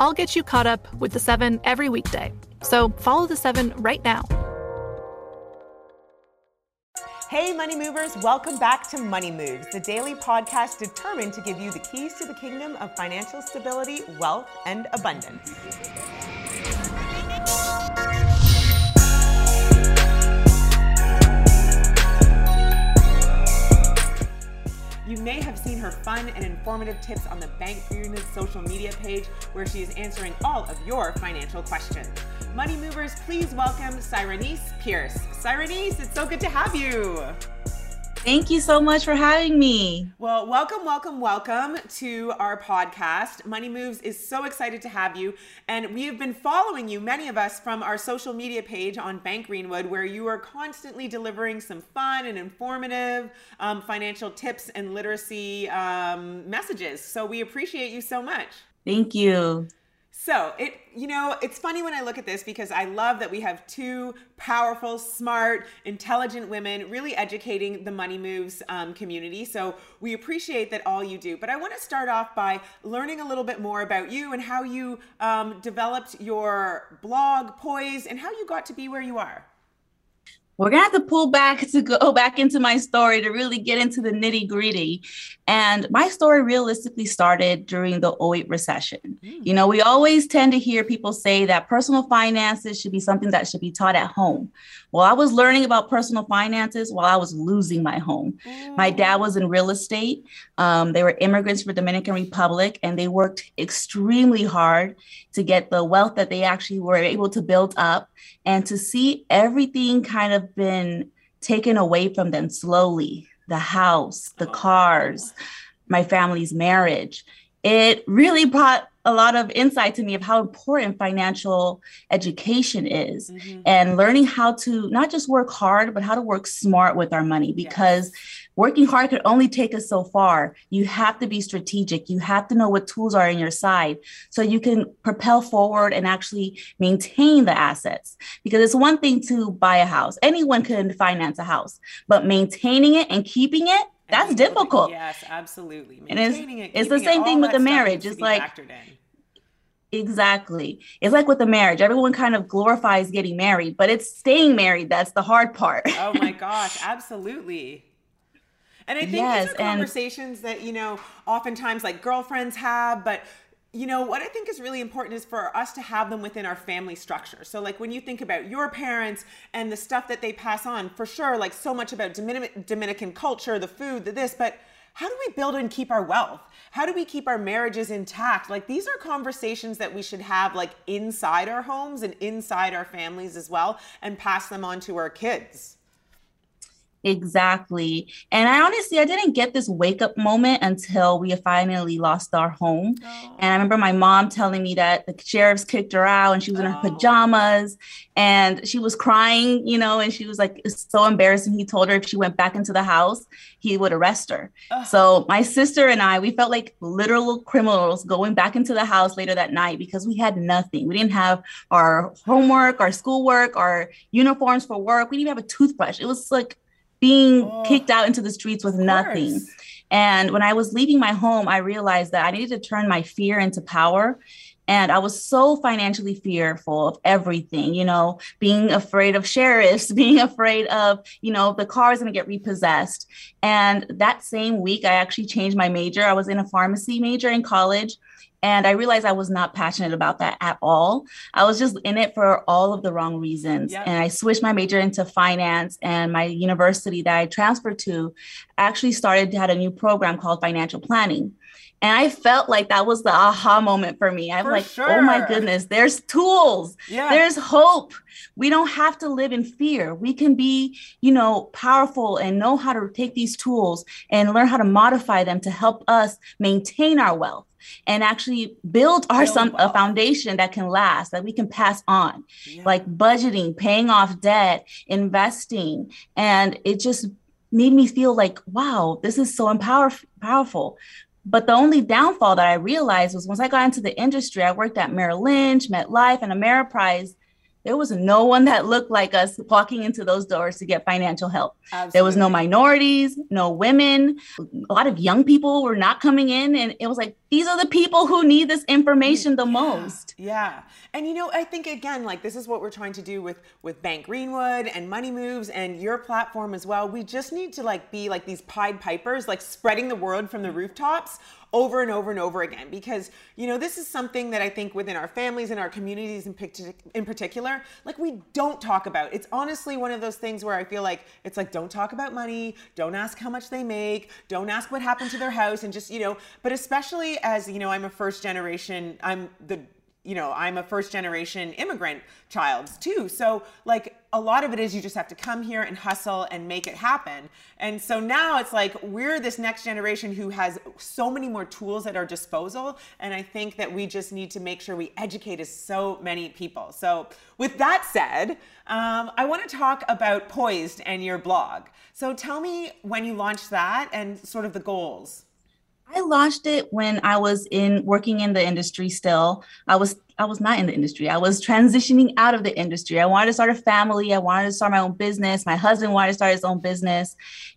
I'll get you caught up with the seven every weekday. So follow the seven right now. Hey, Money Movers, welcome back to Money Moves, the daily podcast determined to give you the keys to the kingdom of financial stability, wealth, and abundance. You may have seen her fun and informative tips on the Bank Greenwood social media page where she is answering all of your financial questions. Money Movers, please welcome Cyrenice Pierce. Cyrenice, it's so good to have you. Thank you so much for having me. Well, welcome, welcome, welcome to our podcast. Money Moves is so excited to have you. And we have been following you, many of us, from our social media page on Bank Greenwood, where you are constantly delivering some fun and informative um, financial tips and literacy um, messages. So we appreciate you so much. Thank you. So it, you know, it's funny when I look at this because I love that we have two powerful, smart, intelligent women really educating the Money Moves um, community. So we appreciate that all you do. But I want to start off by learning a little bit more about you and how you um, developed your blog, Poise, and how you got to be where you are we're gonna have to pull back to go back into my story to really get into the nitty gritty. And my story realistically started during the 08 recession. Mm. You know, we always tend to hear people say that personal finances should be something that should be taught at home. Well, I was learning about personal finances while I was losing my home. Mm. My dad was in real estate. Um, they were immigrants from Dominican Republic, and they worked extremely hard to get the wealth that they actually were able to build up, and to see everything kind of been taken away from them slowly. The house, the cars, my family's marriage. It really brought a lot of insight to me of how important financial education is mm-hmm. and learning how to not just work hard but how to work smart with our money because yes. Working hard could only take us so far you have to be strategic you have to know what tools are in your side so you can propel forward and actually maintain the assets because it's one thing to buy a house anyone can finance a house but maintaining it and keeping it that's difficult. Yes, absolutely. and it's, it, it's the same thing with the marriage. It's like exactly. It's like with the marriage. Everyone kind of glorifies getting married, but it's staying married that's the hard part. oh my gosh, absolutely. And I think yes, these are conversations and, that, you know, oftentimes like girlfriends have, but you know what i think is really important is for us to have them within our family structure so like when you think about your parents and the stuff that they pass on for sure like so much about dominican culture the food the this but how do we build and keep our wealth? How do we keep our marriages intact? Like these are conversations that we should have like inside our homes and inside our families as well and pass them on to our kids. Exactly. And I honestly, I didn't get this wake up moment until we finally lost our home. Oh. And I remember my mom telling me that the sheriffs kicked her out and she was in her oh. pajamas and she was crying, you know, and she was like, it's so embarrassing. He told her if she went back into the house, he would arrest her. Oh. So my sister and I, we felt like literal criminals going back into the house later that night because we had nothing. We didn't have our homework, our schoolwork, our uniforms for work. We didn't even have a toothbrush. It was like, being oh, kicked out into the streets with nothing. And when I was leaving my home, I realized that I needed to turn my fear into power. And I was so financially fearful of everything, you know, being afraid of sheriffs, being afraid of, you know, the car is going to get repossessed. And that same week, I actually changed my major. I was in a pharmacy major in college. And I realized I was not passionate about that at all. I was just in it for all of the wrong reasons. Yep. And I switched my major into finance, and my university that I transferred to actually started to had a new program called financial planning. And I felt like that was the aha moment for me. I'm for like, sure. oh my goodness, there's tools, yeah. there's hope. We don't have to live in fear. We can be, you know, powerful and know how to take these tools and learn how to modify them to help us maintain our wealth and actually build our some a foundation that can last that we can pass on yeah. like budgeting paying off debt investing and it just made me feel like wow this is so empower- powerful but the only downfall that I realized was once I got into the industry, I worked at Merrill Lynch, MetLife, and Ameriprise there was no one that looked like us walking into those doors to get financial help. Absolutely. There was no minorities, no women. A lot of young people were not coming in. And it was like, these are the people who need this information the yeah, most. Yeah. And you know, I think again, like this is what we're trying to do with with Bank Greenwood and Money Moves and your platform as well. We just need to like be like these Pied Pipers, like spreading the word from the rooftops over and over and over again because you know this is something that i think within our families and our communities in, in particular like we don't talk about. It's honestly one of those things where i feel like it's like don't talk about money don't ask how much they make don't ask what happened to their house and just you know but especially as you know i'm a first generation i'm the you know, I'm a first generation immigrant child too. So, like, a lot of it is you just have to come here and hustle and make it happen. And so now it's like we're this next generation who has so many more tools at our disposal. And I think that we just need to make sure we educate so many people. So, with that said, um, I want to talk about Poised and your blog. So, tell me when you launched that and sort of the goals. I launched it when I was in working in the industry still. I was I was not in the industry. I was transitioning out of the industry. I wanted to start a family. I wanted to start my own business. My husband wanted to start his own business.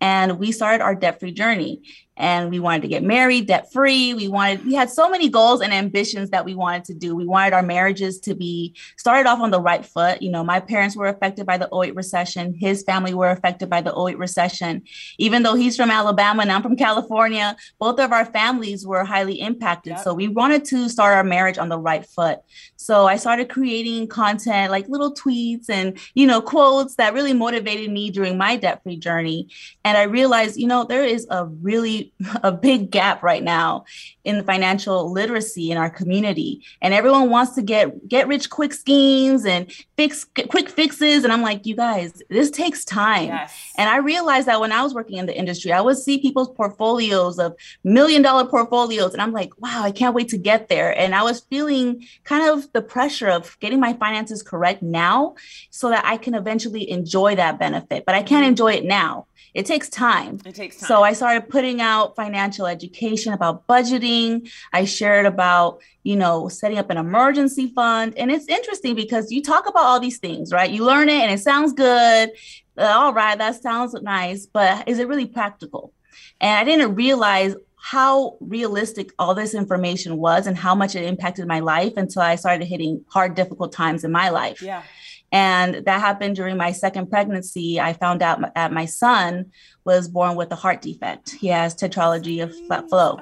And we started our debt free journey and we wanted to get married debt free we wanted we had so many goals and ambitions that we wanted to do. We wanted our marriages to be started off on the right foot. You know my parents were affected by the 08 recession. His family were affected by the 08 recession. Even though he's from alabama and i'm from california both of our families were highly impacted. Yep. so we wanted to start our marriage on the right foot so i started creating content like little tweets and you know quotes that really motivated me during my debt free journey. And i realized you know there is a really a big gap right now in financial literacy in our community. And everyone wants to get get rich quick schemes and fix quick fixes. And i'm like you guys this takes time. Yes. and i realized that when i was working in the industry i would see people's portfolios of million dollar portfolios. And i'm like wow i can't wait to get there. And i was feeling kind of the pressure of getting my finances correct now so that i can eventually enjoy that benefit but i can't enjoy it now it takes time. It takes time. So I started putting out financial education about budgeting. I shared about, you know, setting up an emergency fund. And it's interesting because you talk about all these things, right? You learn it and it sounds good. Uh, all right, that sounds nice, but is it really practical? And I didn't realize how realistic all this information was and how much it impacted my life until I started hitting hard, difficult times in my life. Yeah. And that happened during my second pregnancy. I found out that my son was born with a heart defect. He has tetralogy of Fallot.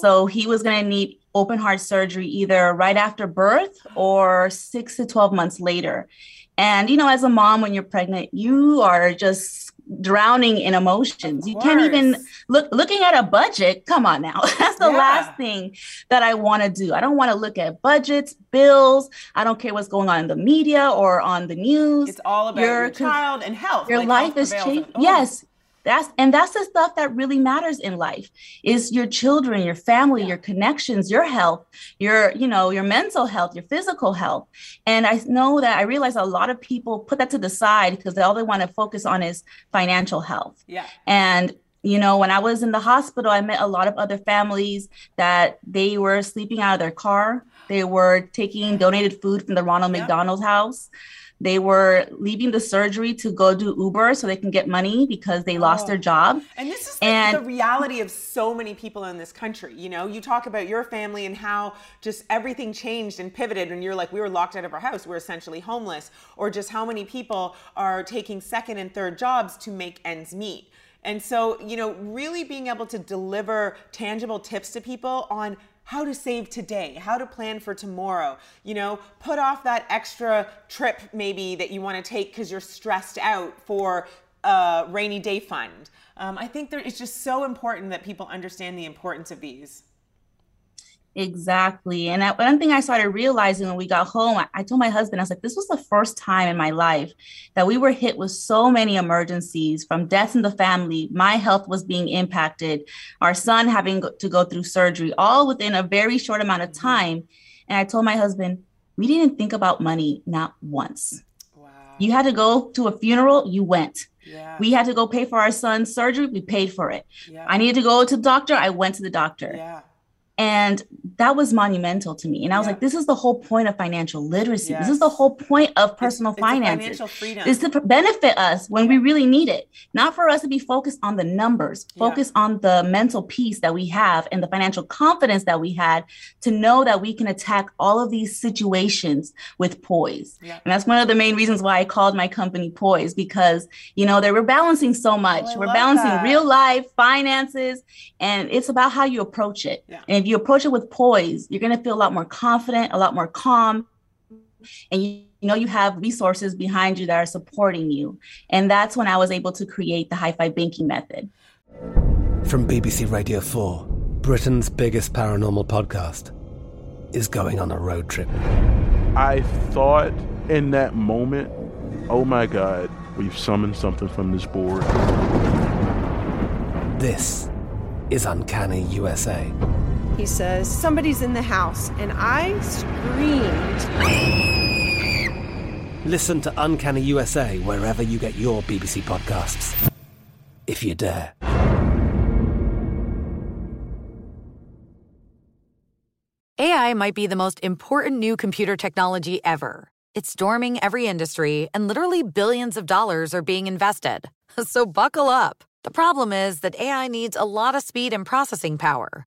So oh. he was going to need open heart surgery either right after birth or six to 12 months later. And, you know, as a mom, when you're pregnant, you are just drowning in emotions. You can't even look looking at a budget. Come on now. That's the yeah. last thing that I want to do. I don't want to look at budgets, bills. I don't care what's going on in the media or on the news. It's all about your, your child and health. Your like life health is changing. Oh. Yes that's and that's the stuff that really matters in life is your children your family yeah. your connections your health your you know your mental health your physical health. And i know that i realize a lot of people put that to the side because all they want to focus on is financial health. Yeah. And you know when i was in the hospital i met a lot of other families that they were sleeping out of their car. They were taking donated food from the ronald yeah. mcdonald's house they were leaving the surgery to go do Uber so they can get money because they oh. lost their oh. job. And this is and, the reality of so many people in this country. You know, you talk about your family and how just everything changed and pivoted and you're like, we were locked out of our house, we're essentially homeless, or just how many people are taking second and third jobs to make ends meet. And so, you know, really being able to deliver tangible tips to people on how to save today, how to plan for tomorrow. You know, put off that extra trip maybe that you want to take because you're stressed out for a rainy day fund. Um, I think there, it's just so important that people understand the importance of these. Exactly. And that, one thing I started realizing when we got home, I, I, told my husband, I was like, this was the first time in my life that we were hit with so many emergencies from deaths in the family. My health was being impacted, our son having to go through surgery, all within a very short amount of mm-hmm. time. And I told my husband, we didn't think about money not once. Wow. You had to go to a funeral, you went. Yeah. We had to go pay for our son's surgery, we paid for it. Yeah. I needed to go to the doctor, I went to the doctor. Yeah and that was monumental to me. And I was yeah. like, this is the whole point of financial literacy. Yes. This is the whole point of personal it's, it's finances. Financial freedom. Is to benefit us when we really need it. Not for us to be focused on the numbers, focus yeah. on the mental peace that we have and the financial confidence that we had to know that we can attack all of these situations with poise. Yeah. And that's one of the main reasons why I called my company Poise, because you know, they were balancing so oh, much. Oh, we're balancing that. real life, finances, and it's about how you approach it. And if you approach it with poise, you're going to feel a lot more confident, a lot more calm, and you, you know you have resources behind you that are supporting you. And that's when I was able to create the High Five Banking Method. From BBC Radio 4, Britain's biggest paranormal podcast is going on a road trip. I thought in that moment, oh my God, we've summoned something from this board. This is Uncanny USA he says, Somebody's in the house. And I screamed. Listen to Uncanny USA wherever you get your BBC podcasts, if you dare. AI might be the most important new computer technology ever. It's storming every industry, and literally billions of dollars are being invested. So buckle up. The problem is that AI needs a lot of speed and processing power.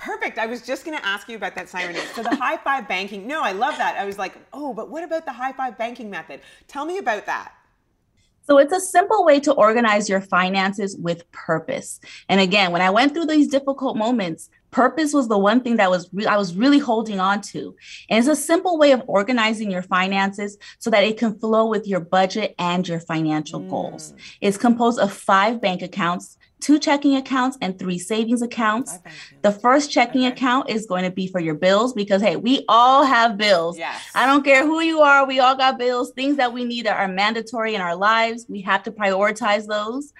Perfect. I was just going to ask you about that siren. So the high five banking. No, I love that. I was like, oh, but what about the high five banking method? Tell me about that. So it's a simple way to organize your finances with purpose. And again, when I went through these difficult moments, purpose was the one thing that was re- I was really holding on to. And it's a simple way of organizing your finances so that it can flow with your budget and your financial mm. goals. It's composed of five bank accounts two checking accounts and three savings accounts. The first checking okay. account is going to be for your bills because, hey, we all have bills. Yes. I don't care who you are, we all got bills, things that we need that are mandatory in our lives. We have to prioritize those.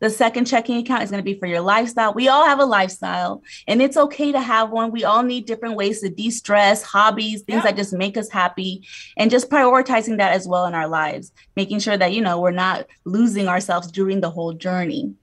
The second checking account is going to be for your lifestyle. We all have a lifestyle and it's okay to have one. We all need different ways to de stress, hobbies, things yeah. that just make us happy, and just prioritizing that as well in our lives, making sure that, you know, we're not losing ourselves during the whole journey.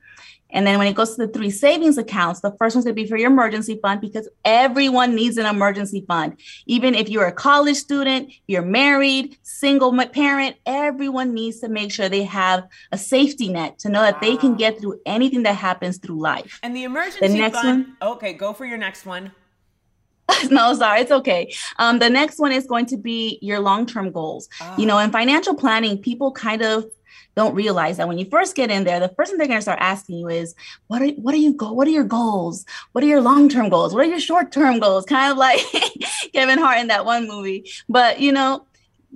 And then when it goes to the three savings accounts, the first one's going to be for your emergency fund because everyone needs an emergency fund. Even if you're a college student, you're married, single parent, everyone needs to make sure they have a safety net to know that wow. they can get through anything that happens through life. And the emergency the next fund, one, okay, go for your next one. no, sorry, it's okay. Um, the next one is going to be your long term goals. Oh. You know, in financial planning, people kind of don't realize that when you first get in there, the first thing they're going to start asking you is, "What are what are you go? What are your goals? What are your long term goals? What are your short term goals?" Kind of like Kevin Hart in that one movie. But you know,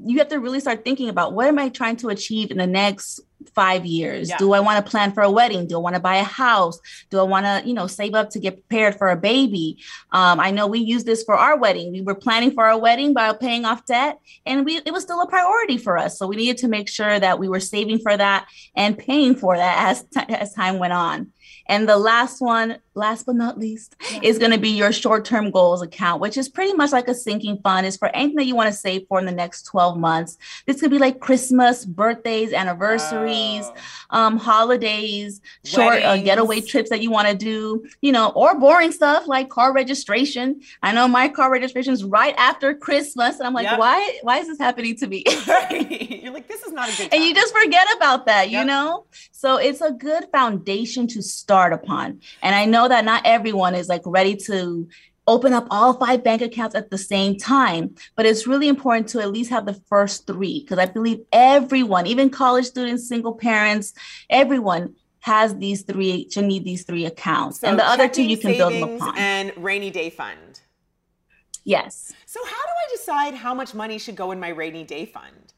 you have to really start thinking about what am I trying to achieve in the next five years? Yeah. Do I want to plan for a wedding? Do I want to buy a house? Do I want to, you know, save up to get prepared for a baby? Um, I know we use this for our wedding. We were planning for our wedding by paying off debt, and we it was still a priority for us. So we needed to make sure that we were saving for that and paying for that as t- as time went on. And the last one, last but not least, yeah. is going to be your short term goals account, which is pretty much like a sinking fund. Is for anything that you want to save for in the next 12 months. This could be like Christmas, birthdays, anniversaries, wow. um, holidays, short uh, getaway trips that you want to do, you know, or boring stuff like car registration. I know my car registration is right after Christmas. And I'm like, yep. why, why is this happening to me? You're like, this is not a good time. And you just forget about that, yep. you know? So it's a good foundation to start upon. And I know that not everyone is like ready to open up all five bank accounts at the same time, but it's really important to at least have the first three because I believe everyone, even college students, single parents, everyone has these three to need these three accounts. So and the other two you can build them upon. And rainy day fund. Yes. So how do I decide how much money should go in my rainy day fund?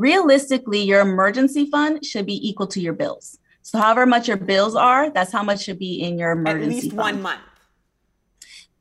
realistically, your emergency fund should be equal to your bills. So, however much your bills are, that's how much should be in your emergency At least fund. one month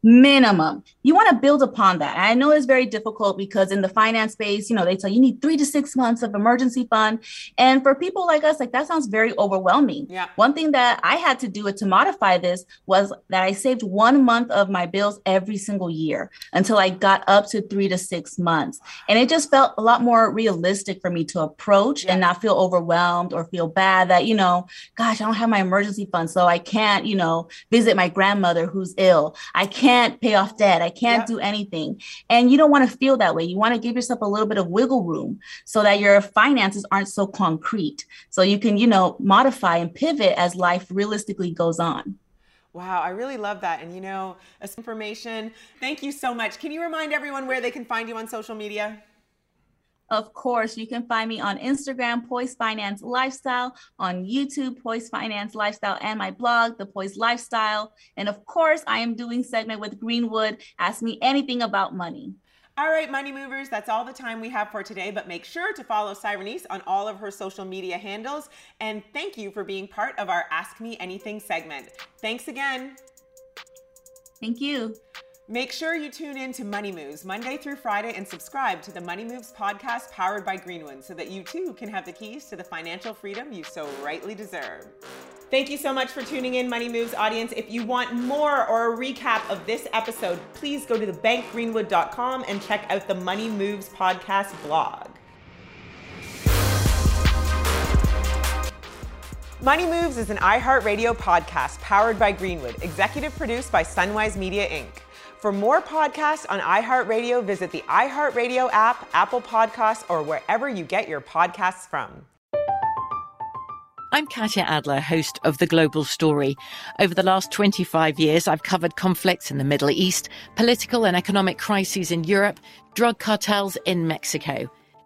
minimum. You want to build upon that. I know it's very difficult because in the finance space you know they tell you need three to six months of emergency fund. And for people like us like that sounds very overwhelming. Yeah. One thing that i had to do to modify this was that i saved one month of my bills every single year until i got up to three to six months. And it just felt a lot more realistic for me to approach yeah. and not feel overwhelmed or feel bad that you know gosh i don't have my emergency fund so i can't you know visit my grandmother who's ill. I can't can't pay off debt. I can't yep. do anything. And you don't want to feel that way. You want to give yourself a little bit of wiggle room so that your finances aren't so concrete. So you can, you know, modify and pivot as life realistically goes on. Wow, I really love that. And you know, this information. Thank you so much. Can you remind everyone where they can find you on social media? Of course, you can find me on Instagram, Poise Finance Lifestyle, on YouTube, Poise Finance Lifestyle, and my blog, The Poise Lifestyle. And of course, I am doing segment with Greenwood. Ask me anything about money. All right, money movers, that's all the time we have for today, but make sure to follow Cyrenice on all of her social media handles. And thank you for being part of our Ask Me Anything segment. Thanks again. Thank you. Make sure you tune in to Money Moves Monday through Friday and subscribe to the Money Moves podcast powered by Greenwood so that you too can have the keys to the financial freedom you so rightly deserve. Thank you so much for tuning in, Money Moves audience. If you want more or a recap of this episode, please go to thebankgreenwood.com and check out the Money Moves podcast blog. Money Moves is an iHeartRadio podcast powered by Greenwood, executive produced by Sunwise Media Inc. For more podcasts on iHeartRadio, visit the iHeartRadio app, Apple Podcasts, or wherever you get your podcasts from. I'm Katya Adler, host of The Global Story. Over the last 25 years, I've covered conflicts in the Middle East, political and economic crises in Europe, drug cartels in Mexico.